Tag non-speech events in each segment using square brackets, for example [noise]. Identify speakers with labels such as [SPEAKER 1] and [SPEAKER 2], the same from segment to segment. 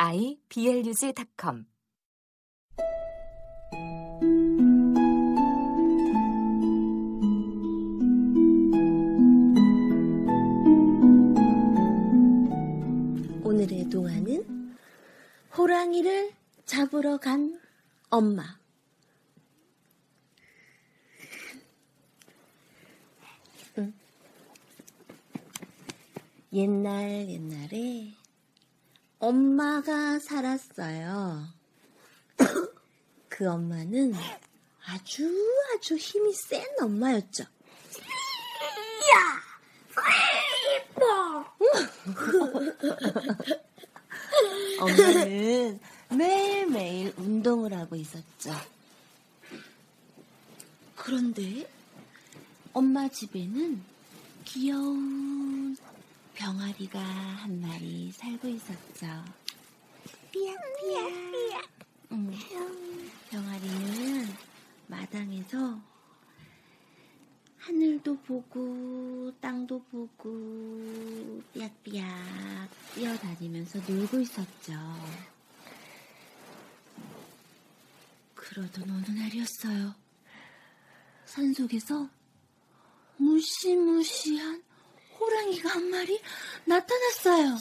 [SPEAKER 1] iblog.com
[SPEAKER 2] 오늘의 동화는 호랑이를 잡으러 간 엄마. 응. 옛날 옛날에 엄마가 살았어요. [coughs] 그 엄마는 아주 아주 힘이 센 엄마였죠. [laughs] 엄마는 매일매일 운동을 하고 있었죠. 그런데 엄마 집에는 귀여운 병아리가 한 마리 살고 있었죠. 삐약삐약. 응. 병아리는 마당에서 하늘도 보고 땅도 보고 삐약삐약 뛰어다니면서 놀고 있었죠. 그러던 어느 날이었어요. 산속에서 무시무시한 호랑이가 한 마리 나타났어요.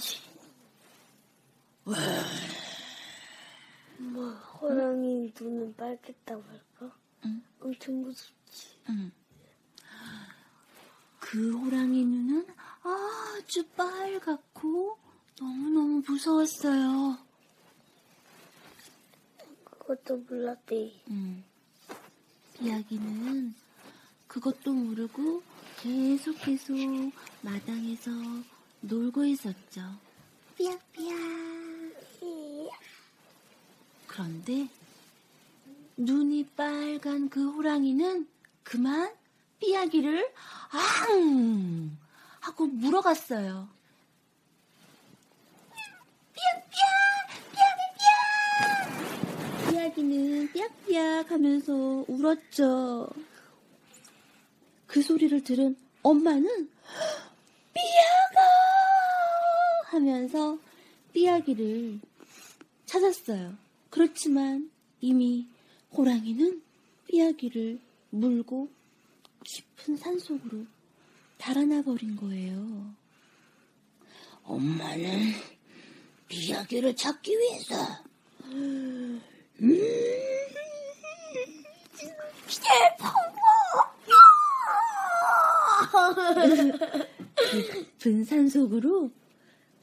[SPEAKER 3] 뭐 호랑이 눈은 빨겠다고 할까?
[SPEAKER 2] 응.
[SPEAKER 3] 엄청 무섭지.
[SPEAKER 2] 응. 그 호랑이 눈은 아주 빨갛고 너무너무 무서웠어요.
[SPEAKER 3] 그것도 몰랐대.
[SPEAKER 2] 응. 비약이는 그것도 모르고 계속 계속 마당에서 놀고 있었죠. 삐약삐약. 그런데 눈이 빨간 그 호랑이는 그만 삐약이를 앙 하고 물어갔어요. 삐약삐약! 삐약삐약! 삐약이는 삐약삐약 하면서 울었죠. 그 소리를 들은 엄마는 삐약아! 하면서 삐약이를 찾았어요. 그렇지만 이미 호랑이는 삐약이를 물고 깊은 산속으로 달아나 버린 거예요. 엄마는 삐약이를 찾기 위해서 음, 깊은 산속으로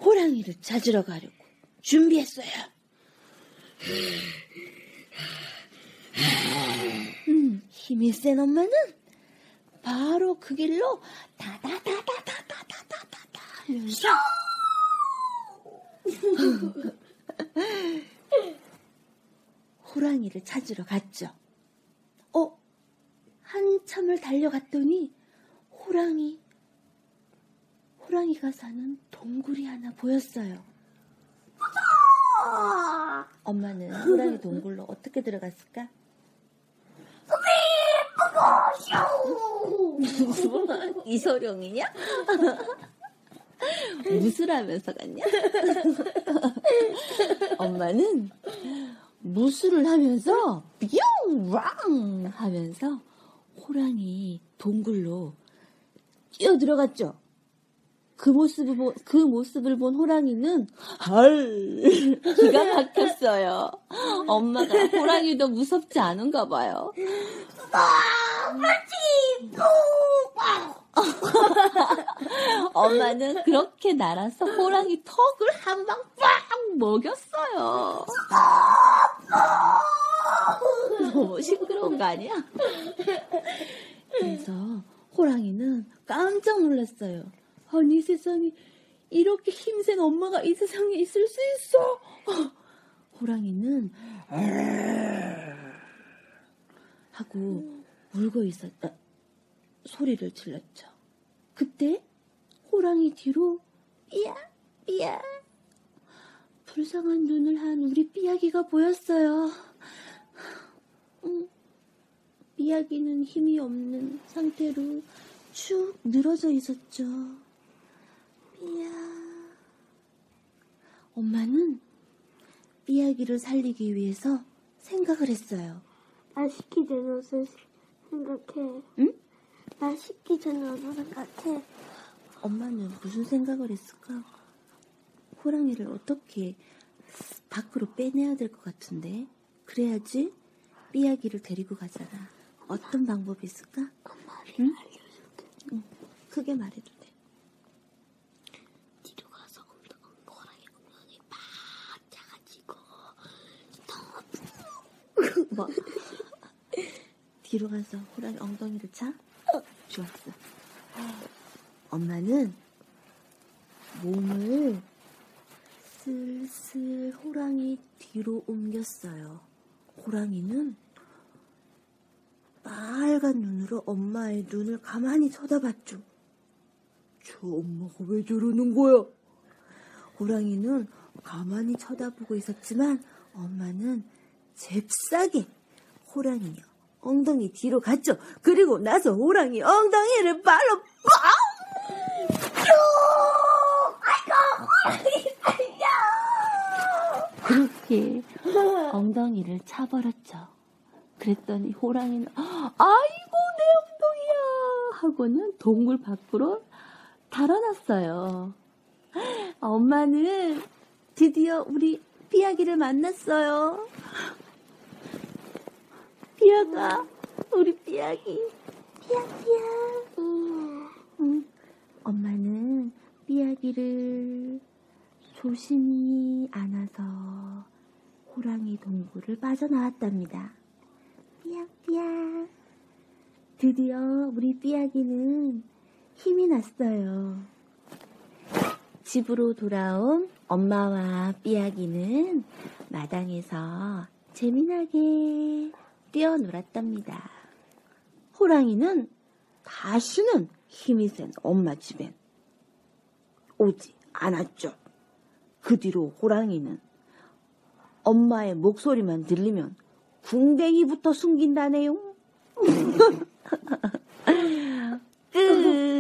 [SPEAKER 2] 호랑이를 찾으러 가려고 준비했어요. 음, 힘이 센 엄마는 바로 그 길로 다다다다다다다다다 하면서 [laughs] 호랑이를 찾으러 갔죠. 어, 한참을 달려갔더니 호랑이, 호랑이가 사는 동굴이 하나 보였어요. 엄마는 호랑이 동굴로 어떻게 들어갔을까? [laughs] 이소룡이냐? [laughs] 무술하면서 갔냐? [laughs] 엄마는 무술을 하면서 뿅 왕 하면서 호랑이 동굴로 뛰어 들어갔죠. 그 모습을 본, 그 모습을 본 호랑이는 헐 기가 막혔어요. 엄마가 호랑이도 무섭지 않은가 봐요. 아, 아, 엄마는 그렇게 날아서 호랑이 턱을 한 방 빵 먹였어요. 너무 시끄러운 거 아니야? 그래서 호랑이는 깜짝 놀랐어요. 아니 세상에 이렇게 힘센 엄마가 이 세상에 있을 수 있어? 호랑이는 하고 울고 있었다. 소리를 질렀죠. 그때 호랑이 뒤로 삐야 삐야 불쌍한 눈을 한 우리 삐약이가 보였어요. 음, 삐약이는 힘이 없는 상태로 쭉 늘어져 있었죠. 삐야. 엄마는 삐약이를 살리기 위해서 생각을 했어요.
[SPEAKER 3] 나 식기 전에 어서 생각해.
[SPEAKER 2] 응?
[SPEAKER 3] 나 식기 전에 어서 생각해.
[SPEAKER 2] 엄마는 무슨 생각을 했을까? 호랑이를 어떻게 밖으로 빼내야 될 것 같은데 그래야지 삐약이를 데리고 가잖아. 어떤 방법이 있을까? 응? 응, 크게 말해도 돼.
[SPEAKER 3] 뒤로 가서 엉덩, 호랑이 엉덩이 팍 차가지고
[SPEAKER 2] 뭐? 뒤로 가서 호랑이 엉덩이를 차? 좋았어. 엄마는 몸을 슬슬 호랑이 뒤로 옮겼어요. 호랑이는 빨간 눈으로 엄마의 눈을 가만히 쳐다봤죠. 저 엄마가 왜 저러는 거야? 호랑이는 가만히 쳐다보고 있었지만 엄마는 잽싸게 호랑이 엉덩이 뒤로 갔죠. 그리고 나서 호랑이 엉덩이를 발로 빵! 그렇게 [laughs] 엉덩이를 차버렸죠. 그랬더니 호랑이는 아이고 내 엉덩이야 하고는 동굴 밖으로 달아났어요. 엄마는 드디어 우리 삐약이를 만났어요. 삐약아, 우리 삐약이. 삐약, 삐약. 응. 엄마는 삐약이를 조심히 안아서 호랑이 동굴을 빠져나왔답니다. 삐약. 드디어 우리 삐약이는 힘이 났어요. 집으로 돌아온 엄마와 삐약이는 마당에서 재미나게 뛰어놀았답니다. 호랑이는 다시는 힘이 센 엄마 집엔 오지 않았죠. 그 뒤로 호랑이는 엄마의 목소리만 들리면 궁뎅이부터 숨긴다네요. 끝. [laughs] [laughs] 그